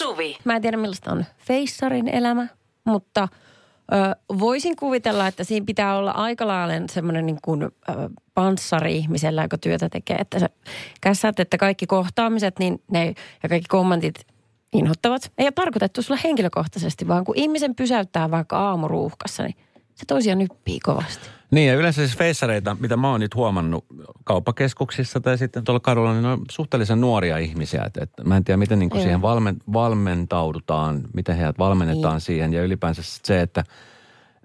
Suvi. Mä en tiedä millaista on feissarin elämä, mutta ö, voisin kuvitella, että siinä pitää olla aika lailla semmoinen niin kuin, ö, panssari ihmisellä, joka työtä tekee. Että sä käsät, että kaikki kohtaamiset niin ne, ja kaikki kommentit inhottavat. Ei ole tarkoitettu sulle henkilökohtaisesti, vaan kun ihmisen pysäyttää vaikka aamuruuhkassa, niin se toisia nyppii kovasti. Niin ja yleensä siis feissareita, mitä mä oon nyt huomannut kauppakeskuksissa tai sitten tuolla kadulla, niin ne on suhteellisen nuoria ihmisiä. Että, että mä en tiedä, miten niin kuin Joo. siihen valmen, valmentaudutaan, miten heidät valmennetaan Niin. siihen. Ja ylipäänsä se, että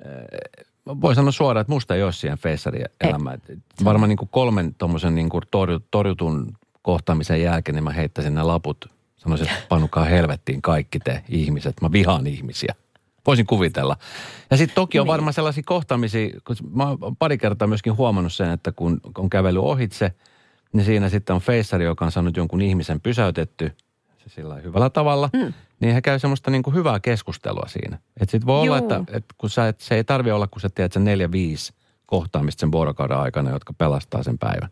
eh, voi sanoa suoraan, että musta ei ole siihen feissarielämään. Varmaan niin kuin kolmen tuommoisen niin torju, torjutun kohtaamisen jälkeen, niin mä heittäisin ne laput. Sanoisin, että panukaa helvettiin kaikki te ihmiset. Mä vihaan ihmisiä. Voisin kuvitella. Ja sitten toki on Niin. varmaan sellaisia kohtaamisia, kun mä oon pari kertaa myöskin huomannut sen, että kun on kävely ohitse, niin siinä sitten on feissari, joka on saanut jonkun ihmisen pysäytetty se sillä hyvällä tavalla, mm. niin he käy semmoista niin kuin hyvää keskustelua siinä. Että sitten voi olla, Juu. että, että kun sä et, se ei tarvi olla, kun sä tiedät sen neljä, viisi kohtaamista sen vuorokauden aikana, jotka pelastaa sen päivän.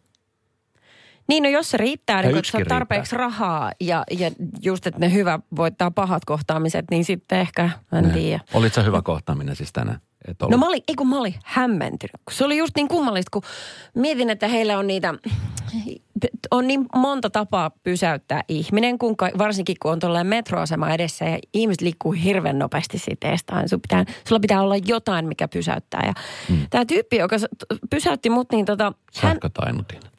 Niin, no jos se riittää, niin kun saa tarpeeksi rahaa ja, ja just, että ne hyvä voittaa pahat kohtaamiset, niin sitten ehkä, en tiedä. Olit sä hyvä kohtaaminen siis tänään? Et ollut. No mä olin, ei kun mä olin hämmentynyt, se oli just niin kummallista, kun mietin, että heillä on niitä, on niin monta tapaa pysäyttää ihminen, kun, ka- varsinkin kun on tuollainen metroasema edessä ja ihmiset liikkuu hirveän nopeasti siitä estaan. Sun pitää, sulla pitää olla jotain, mikä pysäyttää. Ja mm. tämä tyyppi, joka pysäytti mut, niin tota, hän,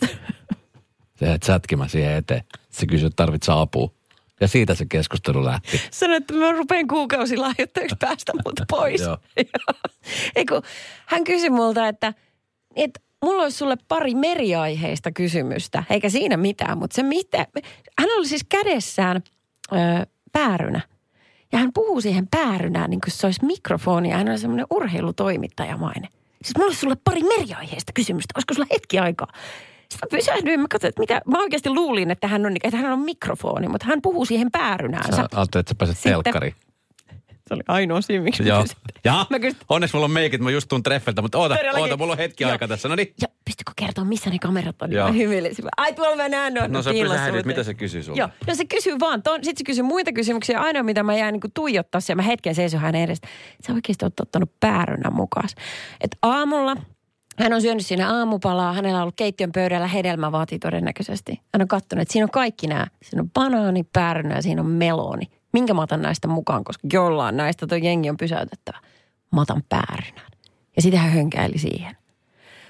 Se jäät sätkimään siihen eteen. Se kysyi, että tarvitsee apua. Ja siitä se keskustelu lähti. sanoi, että mä rupean kuukausilahjoittajaksi päästä mut pois. Joo. Eiku, hän kysyi multa, että, että mulla olisi sulle pari meriaiheista kysymystä, eikä siinä mitään, mutta se mitä. Hän oli siis kädessään ö, päärynä. Ja hän puhuu siihen päärynään niin kuin se olisi mikrofoni ja hän on semmoinen urheilutoimittajamainen. Siis mulla olisi sulle pari meriaiheista kysymystä, olisiko sulla hetki aikaa? Sitten mä pysähdyin, mä katsoin, että mitä, mä oikeasti luulin, että hän on, että hän on mikrofoni, mutta hän puhuu siihen päärynäänsä. Sä ajattelit, että sä pääset Sitten- telkkariin. Se oli ainoa syy, miksi Joo. Ja Mä kysyn, onneksi mulla on meikit, mä just tuun treffiltä, mutta oota, Todellakin. oota, mulla on hetki Joo. aika tässä. No niin. ja pystytkö kertoa, missä ne kamerat on? Niin Joo. mä hymyilisin. Ai tuolla mä näen ne on No sä mutta- mitä se kysyy sulle? Joo, no se kysyy vaan. Sitten se kysyy muita kysymyksiä. Ainoa, mitä mä jäin niin tuijottaa ja mä hetken seisoin hänen edestä. Sä oikeasti oot ottanut päärynän mukaan. Et aamulla hän on syönyt siinä aamupalaa. Hänellä on ollut keittiön pöydällä hedelmävaati todennäköisesti. Hän on katsonut, että siinä on kaikki nämä. Siinä on banaani, päärynä ja siinä on meloni. Minkä mä otan näistä mukaan, koska jollain näistä tuo jengi on pysäytettävä. Mä otan päärynän. Ja sitten hän hönkäili siihen.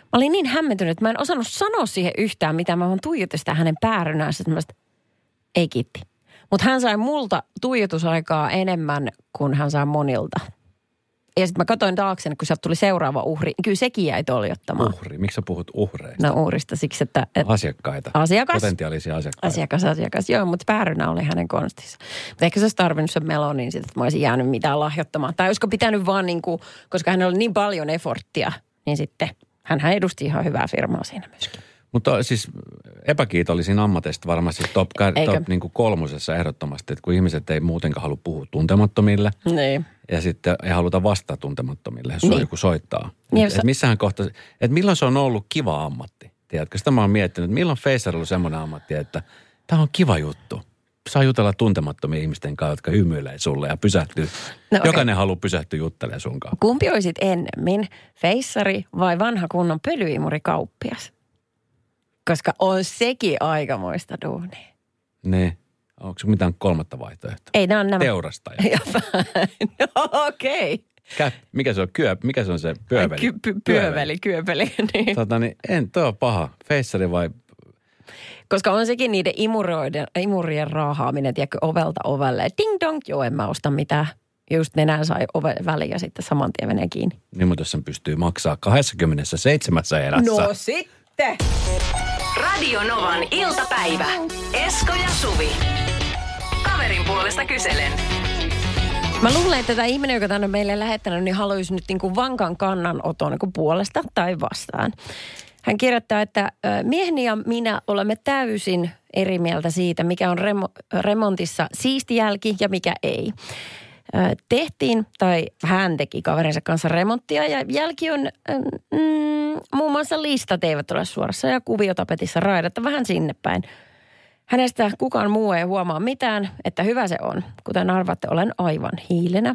Mä olin niin hämmentynyt, että mä en osannut sanoa siihen yhtään mitä. Mä vaan tuijotin sitä hänen päärynäänsä. Sitten mä että ei kiitti. Mutta hän sai multa tuijotusaikaa enemmän kuin hän sai monilta. Ja sitten mä katsoin taakse, kun sieltä tuli seuraava uhri. Kyllä sekin jäi toljottamaan. Uhri. Miksi sä puhut uhreista? No uhrista siksi, että... että Asiakkaita. Asiakas. Potentiaalisia asiakkaita. Asiakas, asiakas. Joo, mutta päärynä oli hänen konstinsa. Mutta ehkä se olisi tarvinnut sen melonin sitten, että mä olisin jäänyt mitään lahjoittamaan. Tai olisiko pitänyt vaan niin kuin, koska hänellä oli niin paljon eforttia, niin sitten hän edusti ihan hyvää firmaa siinä myöskin. Mutta siis epäkiitollisin ammateista varmasti top, top niin kuin kolmosessa ehdottomasti, että kun ihmiset ei muutenkaan halua puhua tuntemattomille Niin. ja sitten ei haluta vastata tuntemattomille, jos Niin. niin. joku soittaa. Niin, et, jos- et missähän kohta, että milloin se on ollut kiva ammatti? Tiedätkö, sitä mä oon miettinyt, että milloin Facer on ollut semmoinen ammatti, että tämä on kiva juttu. Saa jutella tuntemattomien ihmisten kanssa, jotka hymyilee sulle ja pysähtyy. No okei. Jokainen haluaa pysähtyä juttelemaan sun kanssa. Kumpi olisit ennemmin, feissari vai vanha kunnon pölyimurikauppias? Koska on sekin aikamoista duunia. Niin. Onko se mitään kolmatta vaihtoehtoa? Ei nämä on nämä. Teurastaja. no, okei. Okay. Kä, mikä se on? Kyö, mikä se on se pyöveli? Ky- py- pyöveli, kyöveli. niin. Tota niin, en, toi on paha. Feissari vai Koska on sekin niiden imuroiden, imurien raahaaminen, tiedätkö, ovelta ovelle. Ding dong, joo, en mä osta mitään. Just nenään sai ove väliin ja sitten saman tien menee kiinni. Niin, mutta jos sen pystyy maksaa 27 erässä. No sitten! Radio Novan iltapäivä. Esko ja Suvi. Kaverin puolesta kyselen. Mä luulen, että tämä ihminen, joka tänne meille lähettänyt, niin haluaisi nyt niin kuin vankan kannanoton niin kuin puolesta tai vastaan. Hän kirjoittaa, että mieheni ja minä olemme täysin eri mieltä siitä, mikä on remo, remontissa siisti jälki ja mikä ei. Tehtiin, tai hän teki kaverinsa kanssa remonttia ja jälki on, mm, muun muassa listat eivät ole suorassa ja kuviotapetissa raidatta vähän sinne päin. Hänestä kukaan muu ei huomaa mitään, että hyvä se on. Kuten arvatte, olen aivan hiilenä.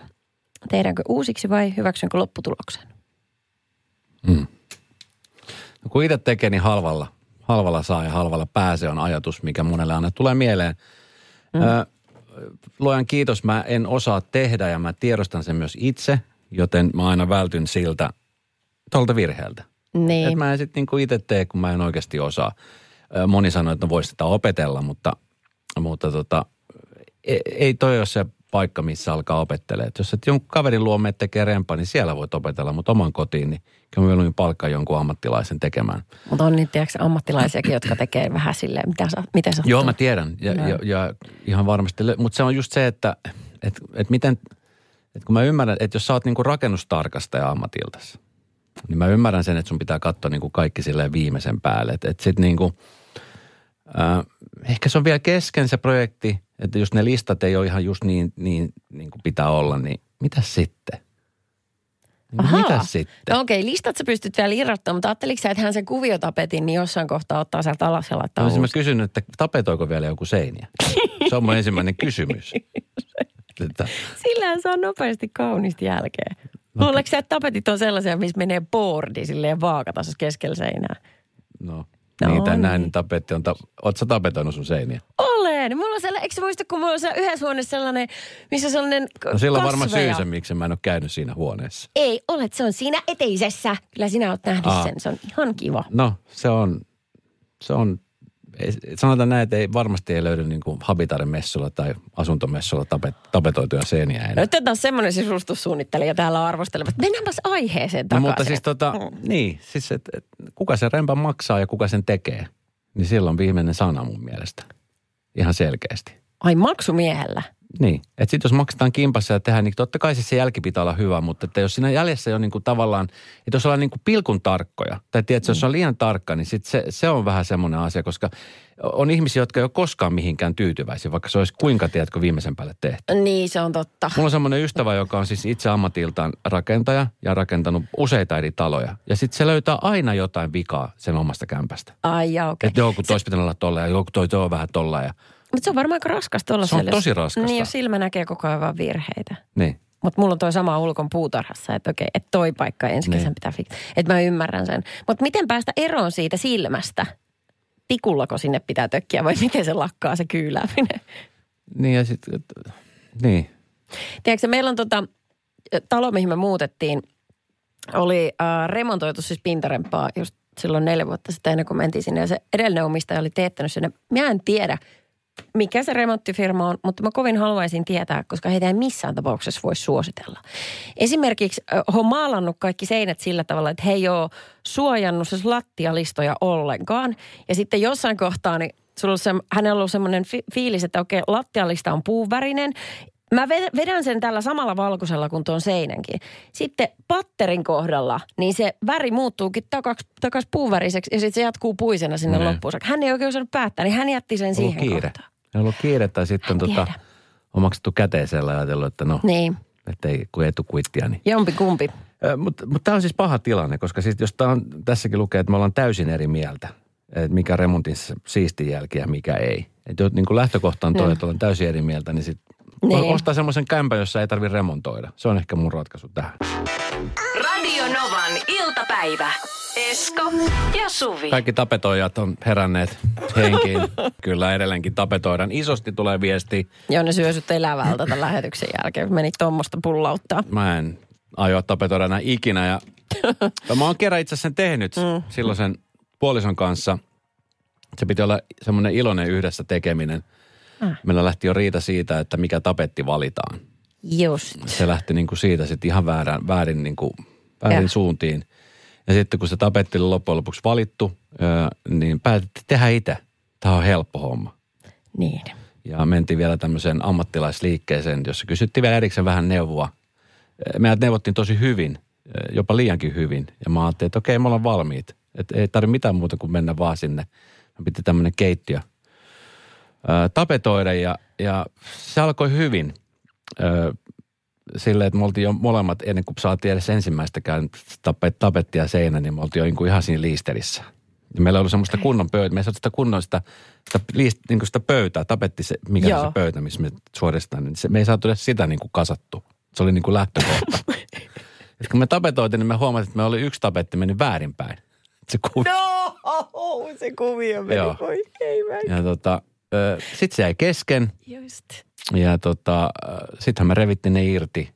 Tehdäänkö uusiksi vai hyväksynkö lopputuloksen? No, kun itse tekee, niin halvalla, halvalla saa ja halvalla pääsee on ajatus, mikä monelle aina tulee mieleen. Mm. Ö, luojan kiitos, mä en osaa tehdä ja mä tiedostan sen myös itse, joten mä aina vältyn siltä tuolta virheeltä. Niin. Et mä en sitten niinku itse tee, kun mä en oikeasti osaa. Moni sanoi, että no voisi sitä opetella, mutta, mutta tota, ei, ei toi ole se paikka, missä alkaa opettelemaan. Et jos et jonkun kaverin luo menet tekee rempa, niin siellä voit opetella, mutta oman kotiin, niin kyllä mieluummin palkkaa jonkun ammattilaisen tekemään. Mutta on niitä tiedätkö, ammattilaisiakin, jotka tekee vähän silleen, mitä sä, miten sä Joo, mä tiedän. Ja, Joo. ja, ja ihan varmasti. Mutta se on just se, että et, et miten, et kun mä ymmärrän, että jos sä oot niinku rakennustarkastaja ammatiltasi, niin mä ymmärrän sen, että sun pitää katsoa niinku kaikki silleen viimeisen päälle. Että et sit niinku, äh, ehkä se on vielä kesken se projekti, että jos ne listat ei ole ihan just niin, niin, niin kuin pitää olla, niin mitä sitten? Niin Ahaa. Mitä sitten? No okei, listat sä pystyt vielä irrottamaan, mutta ajatteliko sä, että hän sen kuviotapetin, niin jossain kohtaa ottaa sieltä alas ja laittaa Olisin mä kysynyt, että tapetoiko vielä joku seiniä? Se on mun ensimmäinen kysymys. Että, Sillähän saa nopeasti kaunista jälkeä. No, Luuleeko sä, että tapetit on sellaisia, missä menee boardi silleen vaakatasossa keskellä seinää? no, No no niin, näin tapetti on. Ta- sä tapetoinut sun seiniä? Olen. Mulla on sellainen, eikö muista, kun mulla on yhdessä huoneessa sellainen, missä sellainen k- No sillä on varmaan syysä, miksi mä en ole käynyt siinä huoneessa. Ei, olet, se on siinä eteisessä. Kyllä sinä oot nähnyt Aa. sen, se on ihan kiva. No, se on, se on, sanotaan näin, että ei, varmasti ei löydy niin kuin Habitaren-messulla tai asuntomessulla tapet, tapetoituja seiniä enää. Nyt on taas semmoinen sisustussuunnittelija täällä arvostelevat. Mennäänpäs aiheeseen No, takaisin. mutta siis tota, niin, siis et, et, kuka sen rempan maksaa ja kuka sen tekee, niin silloin viimeinen sana mun mielestä. Ihan selkeästi. Ai maksumiehellä. Niin, että sitten jos maksetaan kimpassa ja tehdään, niin totta kai siis se jälki pitää olla hyvä, mutta että jos siinä jäljessä on niin kuin tavallaan, että jos ollaan niin kuin pilkun tarkkoja, tai tiedätkö, jos on liian tarkka, niin sit se, se on vähän semmoinen asia, koska on ihmisiä, jotka ei ole koskaan mihinkään tyytyväisiä, vaikka se olisi kuinka, tiedätkö, viimeisen päälle tehty. Niin, se on totta. Mulla on semmoinen ystävä, joka on siis itse ammatiltaan rakentaja ja rakentanut useita eri taloja. Ja sitten se löytää aina jotain vikaa sen omasta kämpästä. Ai ja okei. Että joku tois pitää olla tolla ja joku toi, toi on vähän tolla ja Mutta se on varmaan aika raskasta olla Se on tosi raskasta. Niin, jos silmä näkee koko ajan vaan virheitä. niin. Mutta mulla on toi sama ulkon puutarhassa, että okei, että toi paikka ensi Niin. kesän pitää fix. Että mä ymmärrän sen. Mutta miten päästä eroon siitä silmästä? Tikullako sinne pitää tökkiä vai miten se lakkaa se kyylääminen? Niin ja sitten, niin. Tiedätkö, meillä on tota, talo, mihin me muutettiin, oli äh, remontoitu siis pintarempaa just silloin neljä vuotta sitten ennen kuin mentiin sinne. Ja se edellinen omistaja oli teettänyt sinne. Mä en tiedä, mikä se remonttifirma on, mutta mä kovin haluaisin tietää, koska heitä ei missään tapauksessa voi suositella. Esimerkiksi on maalannut kaikki seinät sillä tavalla, että he ei ole suojannut siis lattialistoja ollenkaan. Ja sitten jossain kohtaa, niin sulla on se, hänellä on ollut semmoinen fi- fiilis, että okei, lattialista on puuvärinen. Mä ve- vedän sen tällä samalla valkoisella kuin tuon seinänkin. Sitten patterin kohdalla, niin se väri muuttuukin takaisin takas puuväriseksi ja sitten se jatkuu puisena sinne Niin. loppuun. Hän ei oikein osannut päättää, niin hän jätti sen siihen kiire. kohtaan. Ei ollut kiire tai sitten En tota, tiedä. on maksettu käteisellä ja ajatellut, että no, Niin, että ei, kun ei tule kuittia. Niin. jompi kumpi. Mutta mut tämä on siis paha tilanne, koska siis jos tää on, tässäkin lukee, että me ollaan täysin eri mieltä, että mikä remontin siisti jälki ja mikä ei. Että niin kuin lähtökohta on toi, Joo. että ollaan täysin eri mieltä, niin sitten Niin. ostaa semmoisen kämpän, jossa ei tarvitse remontoida. Se on ehkä mun ratkaisu tähän. Radio Novan iltapäivä. Esko ja Suvi. Kaikki tapetoijat on heränneet henkiin. Kyllä edelleenkin tapetoidaan. Isosti tulee viesti. Joo, ne syösyt elävältä tämän lähetyksen jälkeen. Meni tuommoista pullauttaa. Mä en aio tapetoida enää ikinä. Ja, ja mä oon kerran itse sen tehnyt mm. silloin sen puolison kanssa. Se piti olla semmoinen iloinen yhdessä tekeminen. Ah. Meillä lähti jo riita siitä, että mikä tapetti valitaan. Just. Se lähti niin kuin siitä sitten ihan väärän, väärin, niin kuin, väärin Ja. suuntiin. Ja sitten kun se tapetti oli loppujen lopuksi valittu, niin päätettiin tehdä itse. Tämä on helppo homma. Niin. Ja mentiin vielä tämmöiseen ammattilaisliikkeeseen, jossa kysyttiin vielä erikseen vähän neuvoa. Meidät neuvottiin tosi hyvin, jopa liiankin hyvin. Ja mä ajattelin, että okei, me ollaan valmiit. Että ei tarvitse mitään muuta kuin mennä vaan sinne. Me piti tämmöinen keittiö ää, tapetoida ja, ja se alkoi hyvin. Ö, silleen, että me oltiin jo molemmat, ennen kuin saatiin edes ensimmäistäkään tapet, tapettia seinä, niin me oltiin jo niin kuin ihan siinä liisterissä. Ja meillä oli semmoista kunnon pöytä, me ei sitä kunnon sitä, sitä, liist, niin kuin sitä pöytää, tapetti se, mikä Joo. on se pöytä, missä me suoritetaan, niin se, me ei saatu edes sitä niin kuin kasattu. Se oli niin kuin lähtökohta. Et kun me tapetoitiin, niin me huomasin, että me oli yksi tapetti mennyt väärinpäin. Se kuvi. No, se kuvio meni Joo. oikein väin. Ja tota, sitten se jäi kesken. Just. Ja tota, sittenhän me revittiin ne irti.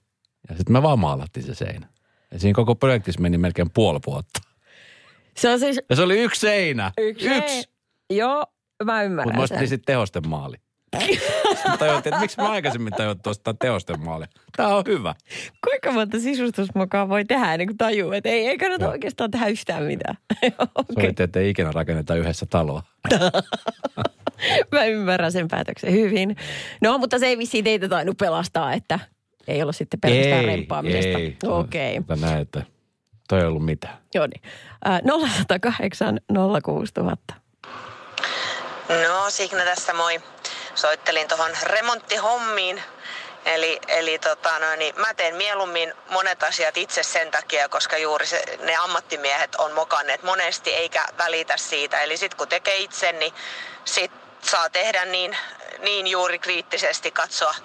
Ja sitten me vaan maalattiin se seinä. Ja siinä koko projektissa meni melkein puoli vuotta. Se on siis Ja se oli yksi seinä. yksi. yksi. Joo, mä Mutta ymmärrän sen. ostettiin sitten tehosten maali. Sitten tajuttiin, että miksi me aikaisemmin tajuttu ostaa tehosten maali. Tämä on hyvä. Kuinka monta sisustusmokaa voi tehdä ennen kuin tajuu, että ei, ei kannata Joo. oikeastaan tehdä yhtään mitään. Joo, Okei, Sovittiin, että ei ikinä rakenneta yhdessä taloa. mä ymmärrän sen päätöksen hyvin. No, mutta se ei vissiin teitä tainnut pelastaa, että ei ollut sitten pelkästään remppaamisesta. ei. Okei, Mä näen, että toi ei ollut mitään. joo niin. Äh, 0108 06000. No Signe tässä moi. Soittelin tuohon remonttihommiin. Eli, eli tota, no, niin mä teen mieluummin monet asiat itse sen takia, koska juuri se, ne ammattimiehet on mokanneet monesti eikä välitä siitä. Eli sitten kun tekee itse, niin sit saa tehdä niin, niin juuri kriittisesti katsoa,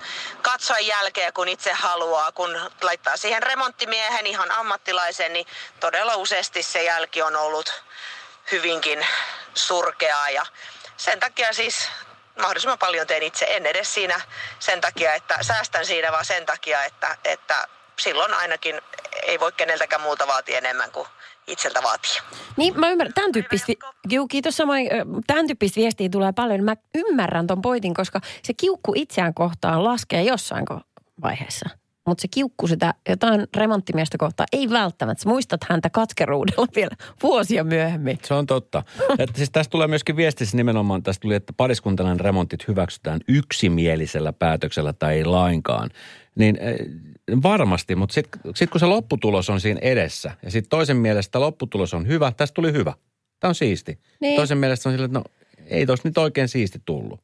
katsoa jälkeä kun itse haluaa. Kun laittaa siihen remonttimiehen ihan ammattilaisen, niin todella useasti se jälki on ollut hyvinkin surkeaa ja sen takia siis mahdollisimman paljon teen itse. En edes siinä sen takia, että säästän siinä, vaan sen takia, että, että silloin ainakin ei voi keneltäkään muulta vaatia enemmän kuin itseltä vaatii. Niin, mä ymmärrän. Tämän tyyppistä, Juu, kiitos samoin. Tämän tyyppistä viestiä tulee paljon. Mä ymmärrän ton pointin, koska se kiukku itseään kohtaan laskee jossain vaiheessa. Mutta se kiukku sitä jotain remonttimiestä kohtaan ei välttämättä. Sä muistat häntä katkeruudella vielä vuosia myöhemmin. Se on totta. Että siis tästä tulee myöskin viestissä nimenomaan, tästä tuli, että pariskuntalainen remontit hyväksytään yksimielisellä päätöksellä tai ei lainkaan. Niin eh, varmasti, mutta sitten sit kun se lopputulos on siinä edessä ja sitten toisen mielestä lopputulos on hyvä, tästä tuli hyvä. Tämä on siisti. Niin. Toisen mielestä on silleen, että no ei tuossa nyt oikein siisti tullut.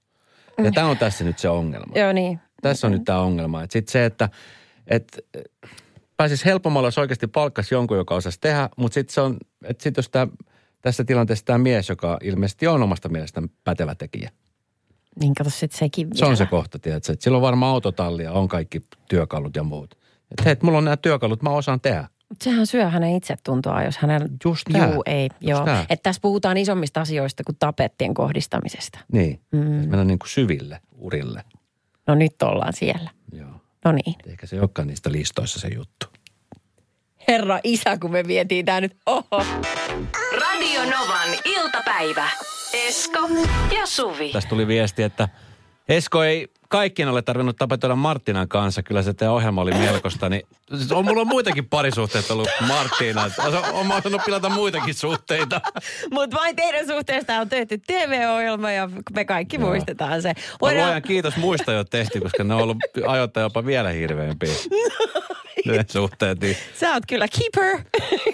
Ja tämä on tässä nyt se ongelma. Joo niin. Tässä on nyt tämä ongelma. Että sitten se, että et, pääsisi helpommalla, jos oikeasti palkkasi jonkun, joka osasi tehdä, mutta sitten se on, että sitten jos tää, tässä tilanteessa tämä mies, joka ilmeisesti on omasta mielestään pätevä tekijä. Niin kato sit sekin Se on vielä. se kohta, tiedätkö, että sillä on varmaan autotalli ja on kaikki työkalut ja muut. Että hei, mulla on nämä työkalut, mä osaan tehdä. Mut sehän syö hänen itsetuntoa, jos hänellä... Just tää. Juu, ei. Just Joo. tää. Että tässä puhutaan isommista asioista kuin tapettien kohdistamisesta. Niin, mm. mennään niin kuin syville urille. No nyt ollaan siellä. Joo. No niin. Eikä se olekaan niistä listoissa se juttu. Herra isä, kun me vietiin tää nyt. Oho. Radio Novan iltapäivä. Esko ja Suvi. Tästä tuli viesti, että Esko ei kaikkien ole tarvinnut tapetoida Martinan kanssa. Kyllä se teidän ohjelma oli melkoista. Niin, siis on, mulla on muitakin parisuhteita ollut Osa, on mä osannut pilata muitakin suhteita. Mutta vain teidän suhteesta on tehty TV-ohjelma ja me kaikki Joo. muistetaan se. Voidaan... Luojan kiitos muista jo tehty, koska ne on ollut ajoittain jopa vielä hirveämpiä. Ne suhteet, niin Sä oot kyllä keeper,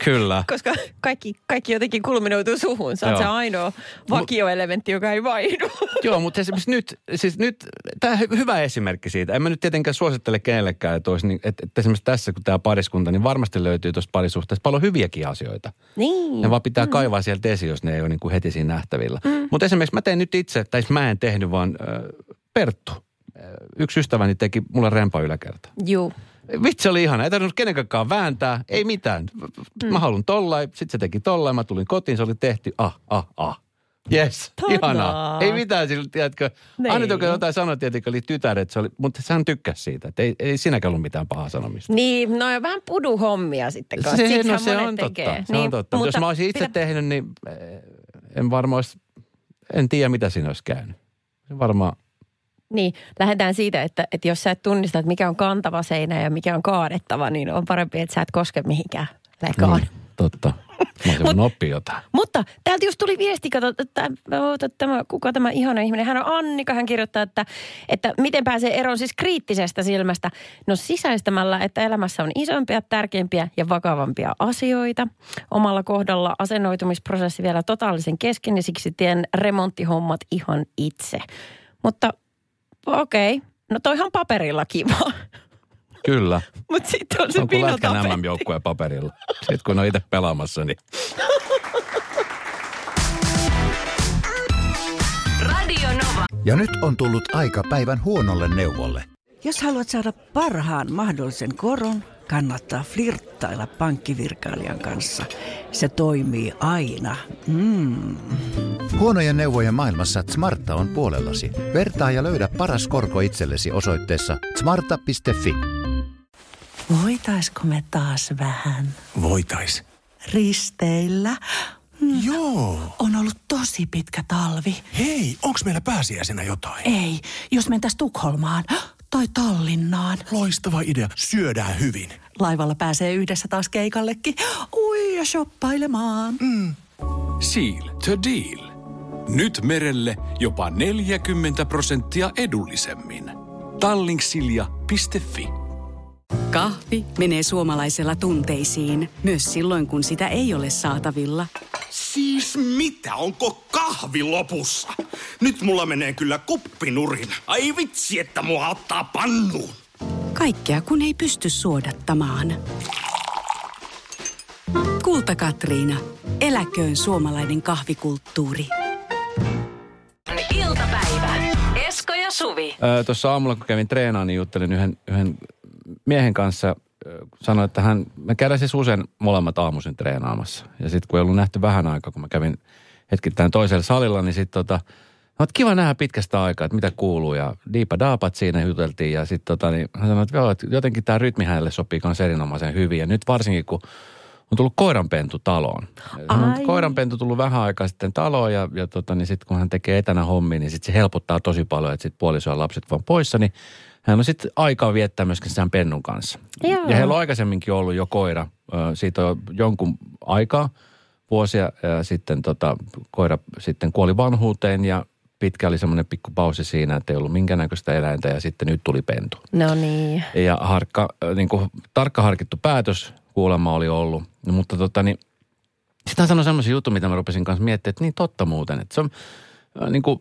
kyllä. koska kaikki, kaikki jotenkin kulminoituu suhun. Sä oot Joo. se ainoa vakioelementti, joka ei vaihdu. Joo, mutta esimerkiksi nyt, siis nyt, tämä hy- hyvä esimerkki siitä. En mä nyt tietenkään suosittele kenellekään, että, olisi, niin, että, että esimerkiksi tässä, kun tämä pariskunta, niin varmasti löytyy tuosta parisuhteesta paljon hyviäkin asioita. Niin. Ne vaan pitää mm. kaivaa sieltä esiin, jos ne ei ole niin kuin heti siinä nähtävillä. Mm. Mutta esimerkiksi mä teen nyt itse, tai mä en tehnyt, vaan äh, Perttu. Yksi ystäväni teki mulle rempa yläkerta. Juu. Vitsi oli ihana. Ei tarvinnut kenenkään vääntää. Ei mitään. Mä haluan tollain. Sitten se teki tollain. Mä tulin kotiin. Se oli tehty. Ah, ah, ah. Yes, Tadaa. ihanaa. Ei mitään sillä, tiedätkö. Niin. Aina joka jotain sanoi, tietenkin oli tytär, että se oli, mutta hän tykkäsi siitä. Että ei, ei sinäkään ollut mitään pahaa sanomista. Niin, no ja vähän puduhommia sitten kanssa. Se, no, se on tekee. totta. Se niin, on totta. Mutta jos mä olisin itse pidä- tehnyt, niin eh, en varmaan olisi, en tiedä mitä siinä olisi käynyt. Varmaan, Niin, lähdetään siitä, että, että jos sä et tunnista, että mikä on kantava seinä ja mikä on kaadettava, niin on parempi, että sä et koske mihinkään lekaan. niin, totta. Mä voinut oppia jotain. Mutta täältä just tuli viesti, kato, että, oota, tämä, kuka tämä ihana ihminen. Hän on Annika, hän kirjoittaa, että, että miten pääsee eroon siis kriittisestä silmästä. No sisäistämällä, että elämässä on isompia, tärkeimpiä ja vakavampia asioita. Omalla kohdalla asennoitumisprosessi vielä totaalisen kesken ja siksi teen remonttihommat ihan itse. Mutta okei, okay. no toihan paperilla kiva. Kyllä. Mutta sitten on se on kuin Lätkän pinotapetti. MM-joukkue paperilla. Sitten kun on itse pelaamassa, niin Radio Nova. Ja nyt on tullut aika päivän huonolle neuvolle. Jos haluat saada parhaan mahdollisen koron, kannattaa flirttailla pankkivirkailijan kanssa. Se toimii aina. Mm. Huonojen neuvojen maailmassa Smarta on puolellasi. Vertaa ja löydä paras korko itsellesi osoitteessa smarta.fi. Voitaisko me taas vähän Voitais. risteillä? Joo. On ollut tosi pitkä talvi. Hei, onks meillä pääsiäisenä jotain? Ei, jos mentäis Tukholmaan tai Tallinnaan. Loistava idea. Syödään hyvin. Laivalla pääsee yhdessä taas keikallekin. Ui ja shoppailemaan. Seal to deal. Nyt merelle jopa 40 prosenttia edullisemmin. Tallingsilja.fi Kahvi menee suomalaisella tunteisiin, myös silloin kun sitä ei ole saatavilla. Siis mitä? Onko kahvi lopussa? Nyt mulla menee kyllä kuppinurin. Ai vitsi, että mua ottaa pannuun. Kaikkea kun ei pysty suodattamaan. Kulta Katriina. Eläköön suomalainen kahvikulttuuri. Iltapäivä. Esko ja Suvi. Öö, Tuossa aamulla, kun kävin treenaan, niin juttelin yhden, yhden miehen kanssa. Sanoi, että hän, me käydään siis usein molemmat aamuisin treenaamassa. Ja sitten kun ei ollut nähty vähän aikaa, kun mä kävin hetkittäin toisella salilla, niin sitten tota, no, kiva nähdä pitkästä aikaa, että mitä kuuluu. Ja diipa daapat siinä juteltiin ja sitten tota, niin hän sanoi, että, joo, että jotenkin tämä rytmi hänelle sopii myös erinomaisen hyvin. Ja nyt varsinkin, kun on tullut koiranpentu taloon. On Ai. koiranpentu tullut vähän aikaa sitten taloon ja, ja tota, niin sitten kun hän tekee etänä hommia, niin sit se helpottaa tosi paljon, että sitten puoliso ja lapset vaan poissa, niin hän on sitten aikaa viettää myöskin sen pennun kanssa. Joo. Ja heillä on aikaisemminkin ollut jo koira, siitä on jonkun aikaa, vuosia, ja sitten tota, koira sitten kuoli vanhuuteen ja pitkä oli semmoinen pikku pausi siinä, että ei ollut minkäännäköistä eläintä ja sitten nyt tuli pentu. No niin. Ja harkka, niin kuin, tarkka harkittu päätös kuulemma oli ollut. No, mutta tota niin, sitten hän sanoi semmoisen jutun, mitä mä rupesin kanssa miettimään, että niin totta muuten. Että se on niin kuin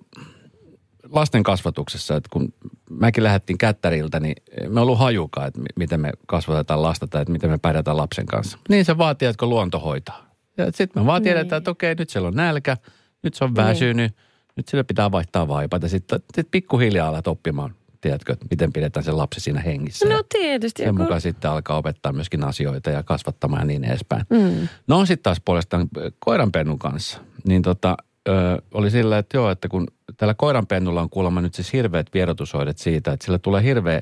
lasten kasvatuksessa, että kun mäkin lähdettiin kättäriltä, niin me ollut hajukaan, että mi- miten me kasvatetaan lasta tai että miten me pärjätään lapsen kanssa. Niin se vaatii, että kun luonto hoitaa. Ja sitten me vaan tiedetään, että okei, nyt siellä on nälkä, nyt se on väsynyt, nyt sille pitää vaihtaa vaipat. Ja sitten sit pikkuhiljaa alat oppimaan, tiedätkö, että miten pidetään se lapsi siinä hengissä. No tietysti. sen joku- mukaan sitten alkaa opettaa myöskin asioita ja kasvattamaan ja niin edespäin. Mm. No sitten taas puolestaan koiranpennun kanssa, niin tota, ö, oli sillä, että joo, että kun tällä koiranpennulla on kuulemma nyt siis hirveät vierotusoidet siitä, että sillä tulee hirveä,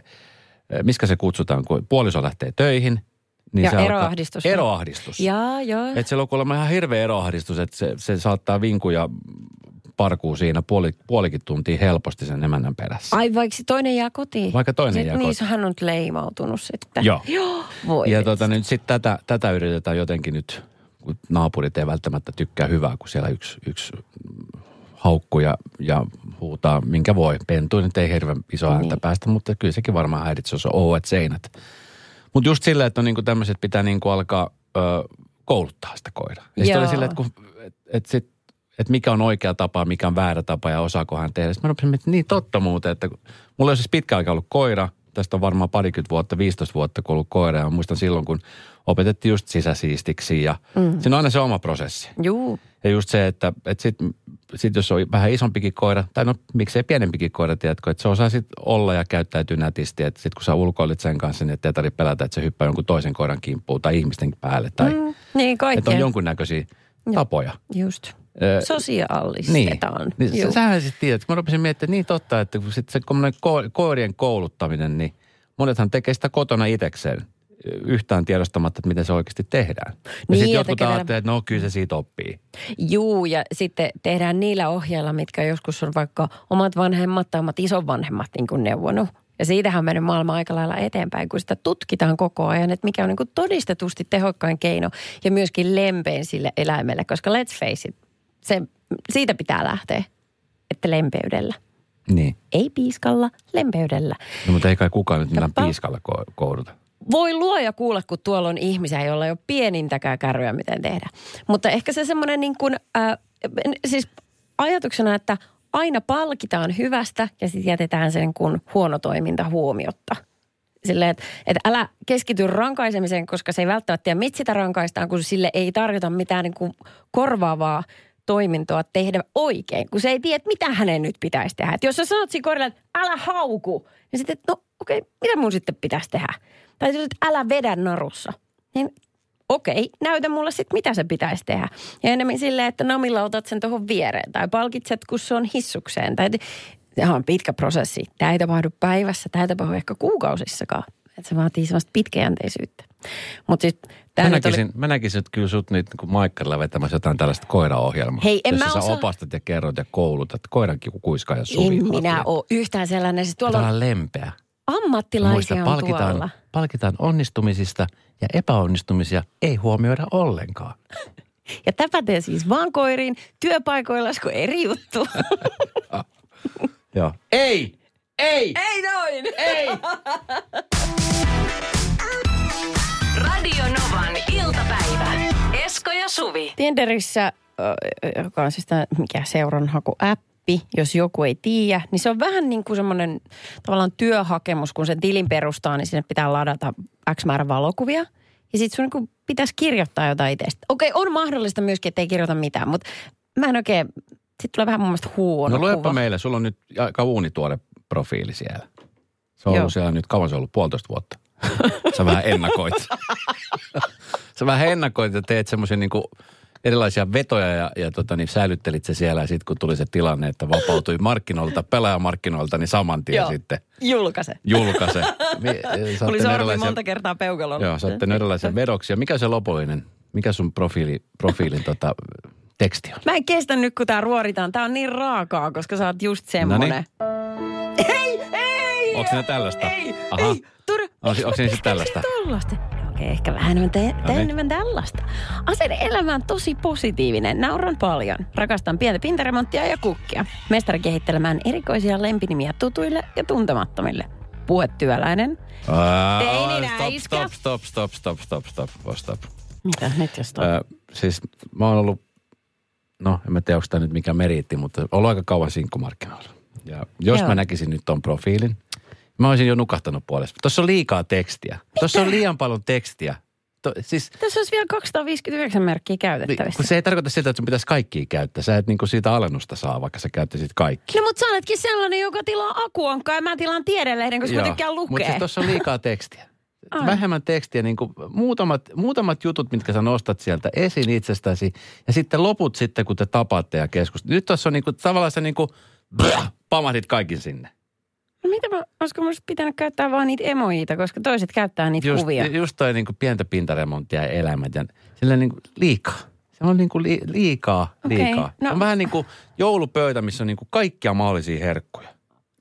miskä se kutsutaan, kun puoliso lähtee töihin. Niin Ja se alkaa- eroahdistus. Eroahdistus. Jaa, joo. Että siellä on kuulemma ihan hirveä eroahdistus, että se, se saattaa vinkuja parkuu siinä puoli, puolikin tuntia helposti sen emännän perässä. Ai vaikka toinen jää kotiin. Vaikka toinen Sit, jää niin, kotiin. hän on nyt leimautunut sitten. Joo. Joo. Voi Ja tota, nyt sitten tätä, tätä yritetään jotenkin nyt, naapurit ei välttämättä tykkää hyvää, kun siellä yksi, yksi haukkuu ja, ja huutaa, minkä voi. Pentu nyt ei hirveän iso ääntä Niin. päästä, mutta kyllä sekin varmaan häiritsee, jos on ouet seinät. Mutta just silleen, että on niinku tämmöiset pitää niinku alkaa ö, kouluttaa sitä koiraa. Ja sitten oli silleen, että kun, et, et sit, että mikä on oikea tapa, mikä on väärä tapa ja osaako hän tehdä. Sitten mä rupesin miettimään, niin totta muuten, että kun- mulla on siis pitkä aika ollut koira. Tästä on varmaan parikymmentä vuotta, 15 vuotta, kun ollut koira. Ja muistan silloin, kun opetettiin just sisäsiistiksi ja mm. siinä on aina se oma prosessi. Juu. Ja just se, että, että sit, sit jos on vähän isompikin koira, tai no miksei pienempikin koira, tiedätkö, että se osaa sit olla ja käyttäytyy nätisti. Että sit kun sä ulkoilit sen kanssa, niin ettei tarvitse pelätä, että se hyppää jonkun toisen koiran kimppuun tai ihmisten päälle. Tai Mm, niin että kaikkea. on jonkunnäköisiä tapoja. Just. Sosiaalistetaan. Niin, niin sähän sitten tiedät, kun mä rupesin miettimään, että niin totta, että kun sit se ko- koirien kouluttaminen, niin monethan tekee sitä kotona itsekseen yhtään tiedostamatta, että miten se oikeasti tehdään. Ja Niin, sitten jotkut ajattelee, että no kyllä se siitä oppii. Juu, ja sitten tehdään niillä ohjeilla, mitkä joskus on vaikka omat vanhemmat tai omat isovanhemmat niin kuin neuvonut. Ja siitähän on mennyt maailma aika lailla eteenpäin, kun sitä tutkitaan koko ajan, että mikä on niin kuin todistetusti tehokkain keino ja myöskin lempein sille eläimelle, koska let's face it, se, siitä pitää lähteä, että lempeydellä. Niin. Ei piiskalla, lempeydellä. No, mutta ei kai kukaan nyt millään piiskalla ko- kouduta. Voi luoja kuulla, kun tuolla on ihmisiä, joilla ei ole pienintäkään kärryä, miten tehdä. Mutta ehkä se semmoinen niin kuin, äh, siis ajatuksena, että aina palkitaan hyvästä ja sitten jätetään sen kun huono toiminta huomiotta. Silleen, että, että älä keskity rankaisemiseen, koska se ei välttämättä tiedä, miksi sitä rankaistaan, kun sille ei tarjota mitään niin kuin korvaavaa toimintoa tehdä oikein, kun se ei tiedä, mitä hänen nyt pitäisi tehdä. Että jos sä sanot siinä korilla, että älä hauku, niin sitten, no okei, mitä mun sitten pitäisi tehdä? Tai jos, että älä vedä narussa, niin okei, näytä mulle sitten, mitä se pitäisi tehdä. Ja enemmän silleen, että namilla otat sen tuohon viereen tai palkitset, kun se on hissukseen. Tai Tämä on pitkä prosessi. Tämä ei tapahdu päivässä, tämä ei tapahdu ehkä kuukausissakaan. Että se vaatii sellaista pitkäjänteisyyttä. Mutta siis Mä nyt oli... näkisin, mä näkisin, että kyllä sut nyt niin Maikkarilla vetämässä jotain tällaista koiraohjelmaa. Hei, en jossa mä sä osaa- opastat ja kerrot ja koulutat koiran kuiskaa ja suvi. En minä ole yhtään sellainen. Siis tuolla Pitää on olla lempeä. Ammattilaisia Muista, on palkitaan, tuolla. palkitaan onnistumisista ja epäonnistumisia ei huomioida ollenkaan. Ja tämä pätee siis vaan koiriin. Työpaikoilla olisiko eri juttu? Joo. Ei! Ei! Ei noin! Ei! Radio Novan iltapäivä. Esko ja Suvi. Tinderissä, joka on siis tämä, mikä seuranhaku-appi, jos joku ei tiedä, niin se on vähän niin kuin semmoinen tavallaan työhakemus, kun sen tilin perustaa, niin sinne pitää ladata X määrä valokuvia. Ja sitten sun niin pitäisi kirjoittaa jotain itsestä. Okei, on mahdollista myöskin, että ei kirjoita mitään, mutta mä en oikein, sitten tulee vähän mun mielestä huono No luepa kuva. meille, sulla on nyt aika uunituore profiili siellä. Se on Joo. ollut siellä nyt, kauan se on ollut, puolitoista vuotta. Sä vähän ennakoit. Sä vähän ennakoit ja teet semmoisia niinku erilaisia vetoja ja, ja tota, niin säilyttelit se siellä. Ja sitten kun tuli se tilanne, että vapautui markkinoilta, pelaajamarkkinoilta, niin saman tien Joo. sitten Julkaise. julkaise. Oli sormi erilaisia- monta kertaa peukalolla. Joo, tehnyt erilaisia vedoksia. Mikä se lopullinen, mikä sun profiili, profiilin tota, teksti on? Mä en kestä nyt, kun tää ruoritaan. Tää on niin raakaa, koska sä oot just semmonen. Ei, ei! Onko ne tällaista? Ei, Aha. ei, Tur... Onko, onko ne sitten tällaista? Tällaista. Ehkä vähän enemmän, te- No niin. enemmän tällaista. Asenne elämään tosi positiivinen. Nauran paljon. Rakastan pientä pintaremonttia ja kukkia. Mestari kehittelemään erikoisia lempinimiä tutuille ja tuntemattomille. Puhetyöläinen. Aa, Teini stop, näiskä. stop, stop, stop, stop, stop, stop, stop. Mitä nyt jos? Ö, siis mä oon ollut, no en mä tiedä, onko tämä nyt mikä meriitti, mutta ollut aika kauan sinkkumarkkinoilla. Ja jos Joo. mä näkisin nyt ton profiilin, mä olisin jo nukahtanut puolesta. Tuossa on liikaa tekstiä. Tuossa on liian paljon tekstiä. To, siis Tässä olisi vielä 259 merkkiä niin, käytettävissä. kun se ei tarkoita sitä, että sun pitäisi kaikkia käyttää. Sä et niinku siitä alennusta saa, vaikka sä käyttäisit kaikki. No mutta sä oletkin sellainen, joka tilaa akuankkaa ja mä tilaan tiedelehden, koska mä tykkään lukea. Mutta siis tuossa on liikaa tekstiä. Ai. Vähemmän tekstiä, niin kuin muutamat, muutamat jutut, mitkä sä nostat sieltä esiin itsestäsi. Ja sitten loput sitten, kun te tapaatte ja keskustelette. Nyt tuossa on niin kuin, tavallaan sä niin kuin, bläh, pamahdit kaikin sinne. No mitä mä, olisiko musta pitänyt käyttää vaan niitä emojiita, koska toiset käyttää niitä Just, kuvia. just toi niin kuin pientä pintaremonttia ja elämät. Ja silleen niin kuin liikaa. Se on niin kuin li, liikaa, liikaa. no- Se on vähän niin kuin joulupöytä, missä on niin kuin kaikkia mahdollisia herkkuja.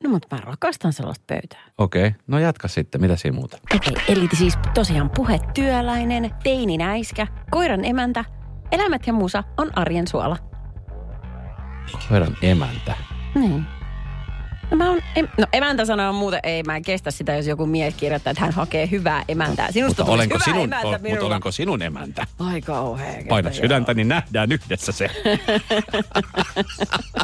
No mutta mä rakastan sellaista pöytää. Okei, no jatka sitten. Mitä siinä muuta? Okei, eli siis tosiaan puhetyöläinen, teininäiskä, koiran emäntä, elämät ja musa on arjen suola. Koiran emäntä. Niin. No, mä oon, em, no emäntä sanoo muuten, ei mä en kestä sitä, jos joku mies kirjoittaa, että hän hakee hyvää emäntää. Sinusta Mutta olenko, hyvä sinun, emäntä ol, mutta olenko sinun emäntä? Ai kauhea. Paina sydäntä, niin nähdään yhdessä se.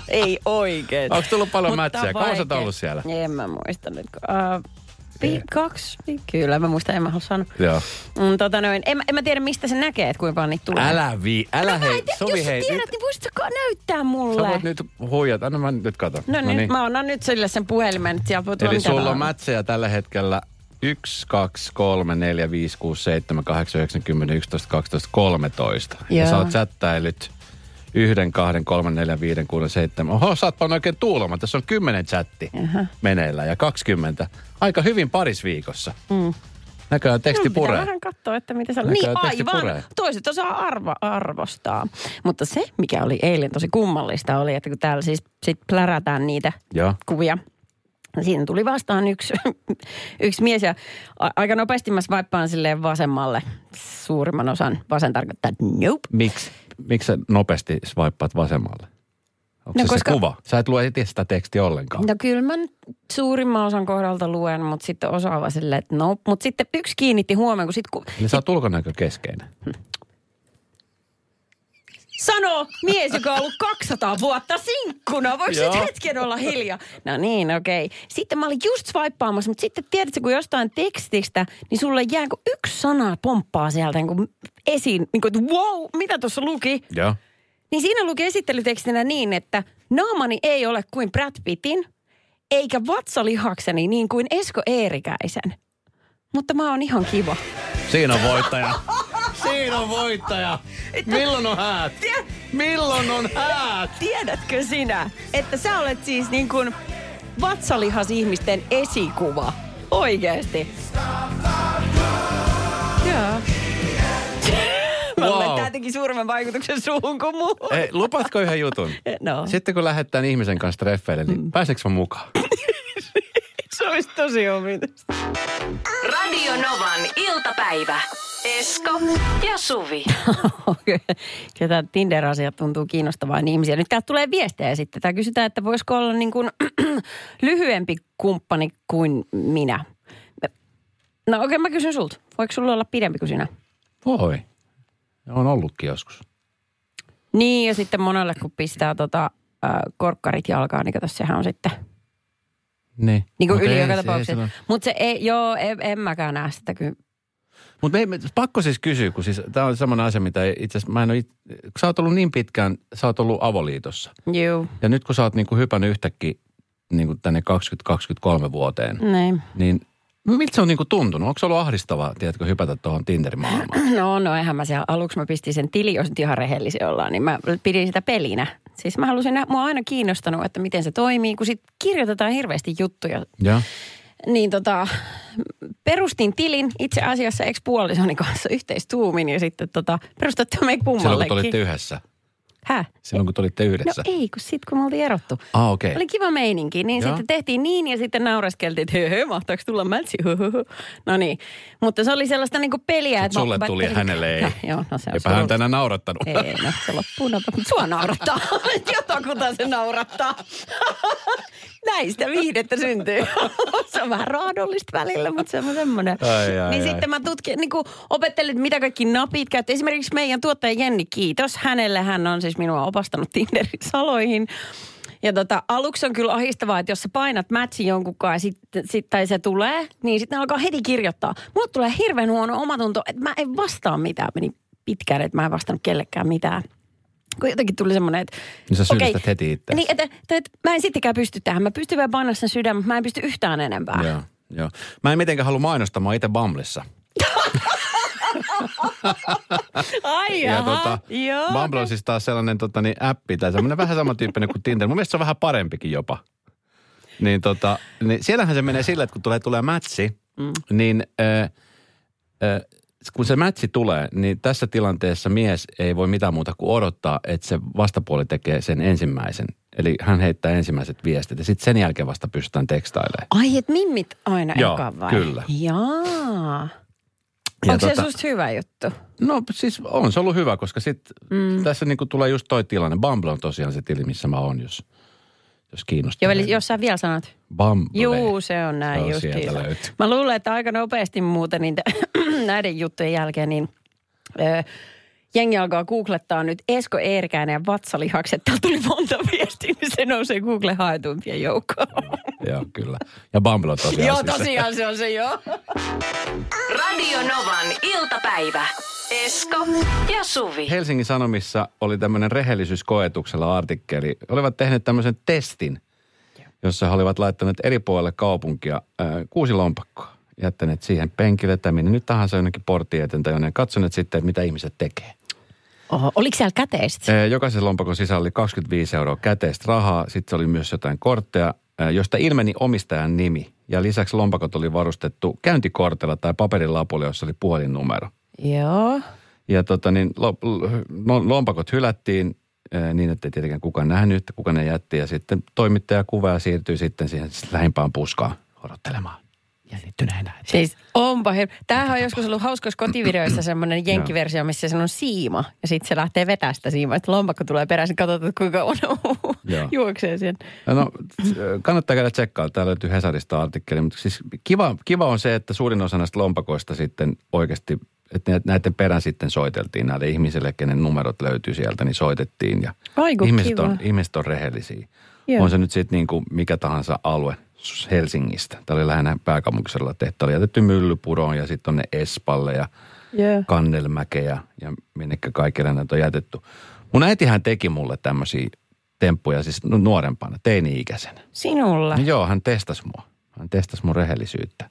Ei oikein. Onko tullut paljon mätsiä? Kauan sä ollut siellä? En mä muista nyt. Uh, vi- kaksi. Kyllä, mä muistan, en mä halua sanoa. Joo. Mm, tota noin, en, en mä tiedä, mistä se näkee, että kuinka paljon niitä tulee. Älä vi, älä no, hei, tiedä, Sovi jos sä hei. tiedät, nyt, niin voisitko näyttää mulle? sä voit nyt huijata, anna mä nyt katon. No, niin, mä annan nyt sille sen puhelimen, että siellä voi Eli sulla on mätsejä tällä hetkellä 1, 2, 3, 4, 5, 6, 7, 8, 9, 10, 11, 12, 13. Ja Joo. sä oot chattailut yhden, kahden, kolmen, neljän, viiden, kuuden, seitsemän. Oho, sä oot pannut oikein tuuloma. Tässä on kymmenen chatti Jaha. meneillään ja 20. Aika hyvin paris viikossa. Mm. Näköjään teksti No, puree. vähän katsoa, että mitä se Näköjään Niin aivan, puree. toiset osaa arvo, arvostaa. Mutta se, mikä oli eilen tosi kummallista, oli, että kun täällä siis sit plärätään niitä Joo. kuvia, Siinä tuli vastaan yksi, yksi mies ja aika nopeasti mä swipaan silleen vasemmalle. Suurimman osan vasen tarkoittaa nope. Miksi? Miksi sä nopeasti swipeat vasemmalle? Onko No no, se koska- se kuva? Sä et lue itse sitä tekstiä ollenkaan. No kyllä mä suurimman osan kohdalta luen, mutta sitten osaava silleen, että nope. Mutta sitten yksi kiinnitti huomioon, kun sit kun Eli sä oot ulkonäkö keskeinen. Sano mies, joka on ollut 200 vuotta sinkkuna. Voiko nyt hetken olla hiljaa? No niin, okei. Okay. Sitten mä olin just swipeaamassa, mutta sitten tiedätkö, kun jostain tekstistä, niin sulle jää kun yksi sana pomppaa sieltä niin kuin esiin. Niin kuin, että wow, mitä tuossa luki? Joo. Niin siinä luki esittelytekstinä niin, että naamani ei ole kuin Brad Pittin, eikä vatsalihakseni niin kuin Esko Eerikäisen. Mutta mä oon ihan kiva. Siinä on voittaja. Siinä on voittaja. Milloin on häät? Milloin on häät? Tiedätkö sinä, että sä olet siis niin kuin vatsalihasihmisten esikuva? Oikeesti. Joo. Mä Wow. tää teki suuremman vaikutuksen suuhun kuin muuhun. Ei, lupaatko yhden jutun? No, Sitten kun lähdetään ihmisen kanssa treffeille, niin pääseekö mä mukaan? se olisi tosi omituista. Radio Novan iltapäivä. Esko ja Suvi. Kyllä tämä Tinder-asia tuntuu kiinnostavaa niin ihmisiä. Nyt täältä tulee viestejä sitten. Tää kysytään, että voisiko olla niin kuin lyhyempi kumppani kuin minä. No okei, okay, mä kysyn sulta. Voiko sulla olla pidempi kuin sinä? Voi. On ollutkin joskus. Niin, ja sitten monelle kun pistää tota, äh, korkkarit jalkaan, niin kato, sehän on sitten Niin. niin kuin Mut yli ei joka se- ei tapauksessa. Mutta se ei, joo, en, en mäkään näe sitä kyllä. Mutta pakko siis kysyä, kun siis tämä on semmoinen asia, mitä itse asiassa, mä en ole, it, kun sä oot ollut niin pitkään, sä oot ollut avoliitossa. Joo, Ja nyt kun sä oot niinku hypännyt yhtäkkiä niinku tänne 2023 vuoteen, näin. niin miltä se on niinku tuntunut? Onko se ollut ahdistavaa, tiedätkö, hypätä tuohon Tinderin maailmaan? No, no eihän mä siellä aluksi mä pistin sen tili, jos nyt ihan rehellisiä ollaan, niin mä pidin sitä pelinä. Siis mä halusin, nä- mua on aina kiinnostanut, että miten se toimii, kun sit kirjoitetaan hirveästi juttuja. Joo. Niin tota, perustin tilin itse asiassa ex-puolisoni kanssa yhteistuumin ja sitten tota, perustettu me Silloin kun kummallekin. te olitte yhdessä. Häh? Silloin kun te olitte No yhdessä. ei, kun sit kun me oltiin erottu. Ah, okei. Okay. Oli kiva meininki, niin Joo. sitten tehtiin niin ja sitten naureskeltiin, että hö, hö, mahtaako tulla mätsi. No niin, mutta se oli sellaista niinku peliä. Sit että sulle mä- tuli ja hänelle ei. Joo, no se on Eipä hän tänään naurattanut. Ei, no se loppuu. Mutta sua naurattaa. Jotakuta se naurattaa. Näistä viihdettä syntyy. se on vähän raadollista välillä, mutta se on semmoinen. Ai, ai, niin ai. sitten mä tutkin, niin kuin opettelin, mitä kaikki napit käyttää. Esimerkiksi meidän tuottaja Jenni, kiitos hänelle. Hän on siis minua opastanut Tinderin saloihin. Ja tota, aluksi on kyllä ahistavaa, että jos sä painat matchin jonkun kanssa ja sit, sit, tai se tulee, niin sitten alkaa heti kirjoittaa. Mulle tulee hirveän huono omatunto, että mä en vastaa mitään. Meni pitkään, että mä en vastannut kellekään mitään. Kun jotenkin tuli semmoinen, että... Niin sä syyllistät heti itseäsi. Niin, että, että, että, mä en sittenkään pysty tähän. Mä pystyn vielä painaa sen sydän, mutta mä en pysty yhtään enempää. Joo, joo. Mä en mitenkään halua mainostaa, mä oon itse Bumblessa. Ai Ja jaha, tota, joo. Bumble on siis taas sellainen tota, niin appi tai semmoinen vähän samantyyppinen kuin Tinder. Mun mielestä se on vähän parempikin jopa. Niin, tota, niin siellähän se menee sillä, että kun tulee, tulee matchi, mm. niin äh, äh, kun se matchi tulee, niin tässä tilanteessa mies ei voi mitään muuta kuin odottaa, että se vastapuoli tekee sen ensimmäisen. Eli hän heittää ensimmäiset viestit ja sitten sen jälkeen vasta pystytään tekstailemaan. Ai, että mimmit aina Joo, eka vai? kyllä. Jaa. Ja Onko se tota- susta hyvä juttu? No siis on se ollut hyvä, koska sit mm. tässä niinku tulee just toi tilanne. Bumble on tosiaan se tili, missä mä oon, jos, jos kiinnostaa. Joo, eli jos sä vielä sanot. Bumble. Juu, se on näin Se on just. sieltä löytyy. Mä luulen, että aika nopeasti muuten niin näiden juttujen jälkeen niin ö, jengi alkaa googlettaa nyt Esko Eerkäinen ja vatsalihakset. Täällä tuli monta viestiä, niin se nousee Google haetuimpien joukkoon. Joo, kyllä. Ja Bumble on tosiaan Joo, siis se- tosiaan se on se joo. Radio Novan iltapäivä. Esko ja Suvi. Helsingin Sanomissa oli tämmöinen rehellisyyskoetuksella artikkeli. Olivat tehneet tämmöisen testin, jossa he olivat laittaneet eri puolelle kaupunkia äh, kuusi lompakkoa. Jättäneet siihen penkille tai minne nyt tahansa jonnekin porttiin eteen tai jonnekin. Katsoneet sitten, että mitä ihmiset tekee. Oho, oliko siellä käteistä? Ee, Jokaisen lompakon sisällä oli 25 euroa käteistä rahaa. Sitten oli myös jotain kortteja, josta ilmeni omistajan nimi. Ja lisäksi lompakot oli varustettu käyntikortilla tai paperilapulla, jossa oli puhelinnumero. Joo. Ja tota niin, lo, lo, lompakot hylättiin ää, niin, että ei tietenkään kukaan nähnyt, että kuka ne jätti. Ja sitten toimittaja kuvaa siirtyi sitten siihen lähimpään puskaan odottelemaan jännittyneenä. Siis onpa hir... Tämähän on joskus ollut hauskoissa kotivideoissa semmoinen jenkkiversio, missä se on siima. Ja sitten se lähtee vetää sitä siimaa. Että lompakko tulee peräisin, katsotaan kuinka on juoksee siihen. No, kannattaa käydä tsekkaa. Täällä löytyy Hesarista artikkeli. Mutta siis kiva, kiva on se, että suurin osa näistä lompakoista sitten oikeasti, että näiden perään sitten soiteltiin näille ihmisille, kenen numerot löytyy sieltä, niin soitettiin. Ja Ai kun ihmiset, kiva. on, ihmiset on rehellisiä. Joo. On se nyt sitten niin kuin mikä tahansa alue Helsingistä. Tämä oli lähinnä pääkaupunkisella tehty. Oli jätetty Myllypuroon ja sitten on Espalle ja Joo. Kannelmäkeä ja, ja minnekä kaikille näitä on jätetty. Mun äitihän teki mulle tämmöisiä temppuja siis nu- nuorempana, teini-ikäisenä. Sinulla. No joo, hän testasi mua. Hän testasi mun rehellisyyttä.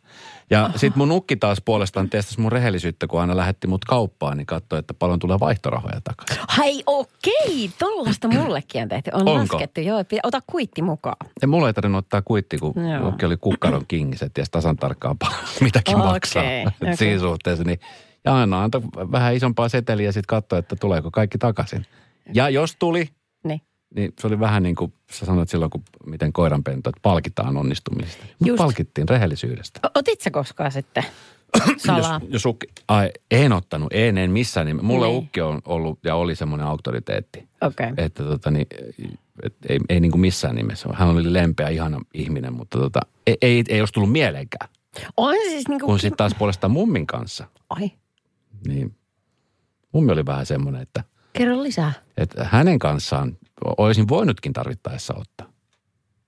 Ja sitten mun ukki taas puolestaan testasi mun rehellisyyttä, kun aina lähetti mut kauppaan, niin katsoi, että paljon tulee vaihtorahoja takaisin. Hai okei, tollasta mullekin on tehty. On Onko? laskettu, joo. Ota kuitti mukaan. Ja mulla ei tarvinnut ottaa kuitti, kun Joo. ukki oli kukkaron kingissä, ties tasan tarkkaan paljon, mitäkin Okei, maksaa. Et Siinä suhteessa, niin ja aina antoi vähän isompaa seteliä ja sitten katsoi, että tuleeko kaikki takaisin. Ja jos tuli, Niin. niin se oli vähän niin kuin sä sanoit silloin, kun miten koiranpentu, että palkitaan onnistumisesta. Mut Just. palkittiin rehellisyydestä. Otit sä koskaan sitten salaa? Jos, jos ukki, ai, en ottanut, en, en missään nimessä. Mulle Niin. ukki on ollut ja oli semmoinen auktoriteetti. Okei. Okay. Että tota, niin, et, ei, ei niin kuin missään nimessä. Hän oli lempeä, ihana ihminen, mutta tota, ei, ei, ei olisi tullut mieleenkään. On siis niinku... Kun sitten taas puolestaan mummin kanssa, Ai, niin mummi oli vähän semmoinen, että, kerro lisää. että hänen kanssaan olisin voinutkin tarvittaessa ottaa.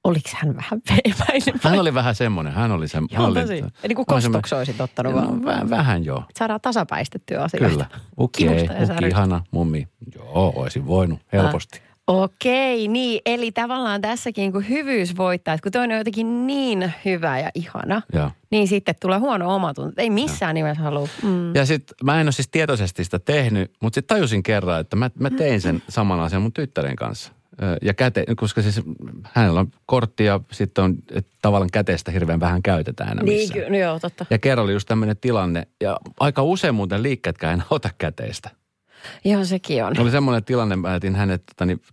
Oliko hän vähän veiväinen? Hän oli vähän semmoinen, hän oli semmoinen. Joo, tosi. Eli kun kostoksi olisit ottanut vaan. No, vähän, vähän joo. Saadaan tasapäistettyä asioita. Kyllä. Ukki ei, säröstä. ihana, mummi. Joo, olisin voinut helposti. Okei, niin. Eli tavallaan tässäkin kun hyvyys voittaa, että kun toinen on jotenkin niin hyvä ja ihana, Joo. niin sitten tulee huono omatunto. Ei missään nimessä halua. Mm. Ja sitten mä en ole siis tietoisesti sitä tehnyt, mutta sitten tajusin kerran, että mä, mä tein sen saman asian mun tyttären kanssa. Ja käte, koska siis hänellä on kortti ja sitten on et tavallaan käteistä hirveän vähän käytetään enää Niin, missään. no joo, totta. Ja kerran oli just tämmöinen tilanne, ja aika usein muuten liikkeetkään enää ota käteistä. Joo, sekin on. Oli semmoinen tilanne, mä jätin hänet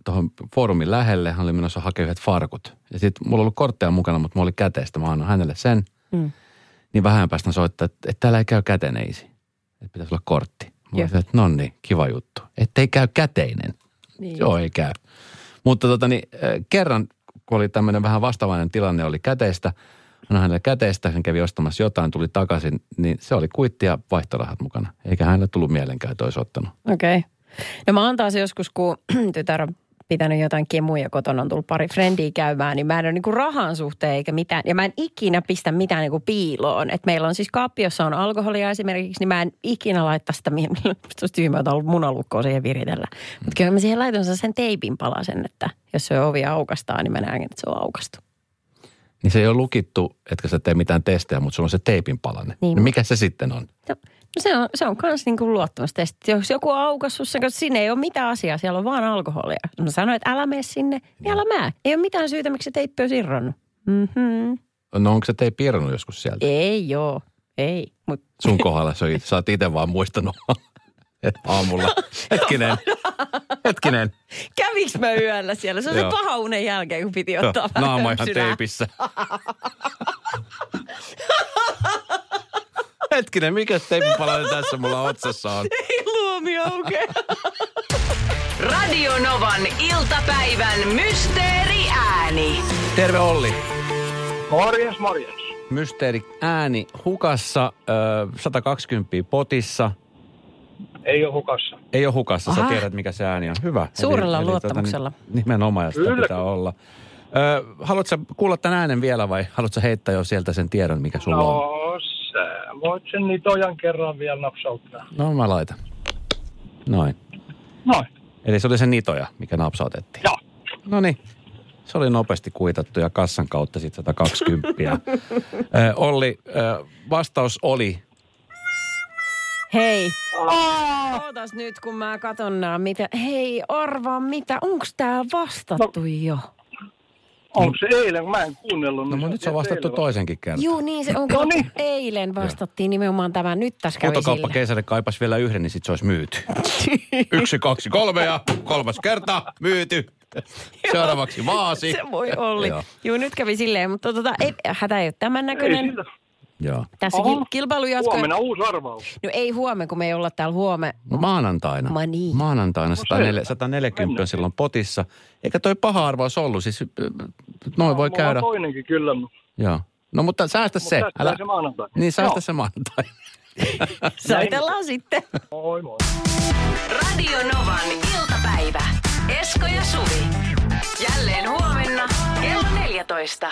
tuohon tota, foorumin lähelle, hän oli menossa hakemaan yhdet farkut. Ja sitten mulla oli kortteja mukana, mutta mulla oli käteistä, mä annoin hänelle sen. Mm. Niin vähän päästä soittaa, että, että täällä ei käy käteneisi. Että pitäisi olla kortti. Mä olisin, että no niin, kiva juttu. Että ei käy käteinen. Niin. Joo, ei käy. Mutta tota, niin, äh, kerran, kun oli tämmöinen vähän vastaavainen tilanne, oli käteistä. Annoin hänelle käteistä, hän kävi ostamassa jotain, tuli takaisin, niin se oli kuitti ja vaihtorahat mukana. Eikä hänelle tullut mielenkään, että olisi ottanut. Okei. Okay. No mä se joskus, kun tytär on pitänyt jotain kemuja kotona, on tullut pari frendiä käymään, niin mä en ole niinku rahan suhteen eikä mitään. Ja mä en ikinä pistä mitään niinku piiloon. Et meillä on siis kaappi, jossa on alkoholia esimerkiksi, niin mä en ikinä laittaa sitä, musta olisi tyhmä, että munalukkoa siihen viritellä. Mutta kyllä mä siihen laitan sen teipin palasen, että jos se ovi aukastaa, niin mä näen, että se on aukastu. Niin se ei ole lukittu, etkä sä tee mitään testejä, mutta sulla on se teipin palanne. Niin. Niin. mikä se sitten on? No, no se on, se on kans niinku luottamustesti. Jos joku on aukassut sen, koska sinne ei ole mitään asiaa, siellä on vaan alkoholia. Mä sanoin, että älä mene sinne, niin älä mene. Ei ole mitään syytä, miksi se teippi on irronnut. Mm-hmm. No onko se teippi irronnut joskus sieltä? Ei joo, ei. Mut, Sun kohdalla se on, sä oot itse vaan muistanut aamulla. Hetkinen, hetkinen. käviks mä yöllä siellä? Se on se paha unen jälkeen, kun piti Joo, ottaa vähän naama ihan teipissä. Hetkinen, mikä teipipalanen tässä mulla otsassa on? Ei luomi aukeaa. Radio Novan iltapäivän mysteeriääni. Terve Olli. Morjens, morjens. Mysteeri ääni hukassa, ö, 120 potissa. Ei ole hukassa. Ei ole hukassa, sä Aha. tiedät mikä se ääni on. Hyvä. Suurella luottamuksella. Tota, niin, nimenomaan, ja sitä Kyllä. pitää olla. Ö, haluatko kuulla tämän äänen vielä vai haluatko heittää jo sieltä sen tiedon, mikä sulla on? No, sä voit sen nitojan kerran vielä napsauttaa. No mä laitan. Noin. Noin. Eli se oli se nitoja, mikä napsautettiin. Joo. No niin. Se oli nopeasti kuitattu ja kassan kautta sitten 120. Ö, Olli, vastaus oli Hei. Ootas nyt, kun mä katon nää, mitä... Hei, arvaa mitä, onks tää vastattu jo? Onko se eilen? Mä en kuunnellut. No mutta nyt se on vastattu eilen toisenkin kerran. Juu, niin se on. No niin. Eilen vastattiin nimenomaan tämä. Nyt tässä kävi Huutokauppa keisari kaipas vielä yhden, niin sit se olisi myyty. Yksi, kaksi, kolme ja kolmas kerta myyty. Seuraavaksi vaasi. Se voi olla. Joo. Joo, nyt kävi silleen, mutta tota, ei, hätä ei ole tämän Ei näköinen. sillä. Joo. Tässä Oho. kil- kilpailu jatkuu. Huomenna uusi arvaus. No ei huomenna, kun me ei olla täällä huome. No maanantaina. Ma niin. Maanantaina 104, selvä. 140 on silloin potissa. Eikä toi paha arvaus ollut. Siis, äh, noin voi Mulla käydä. on toinenkin kyllä, Joo. No mutta säästä mut se. tästä se maanantai. Niin säästä Joo. se maanantai. Soitellaan sitten. Moi moi. Radio Novan iltapäivä. Esko ja Suvi. Jälleen huomenna kello 14.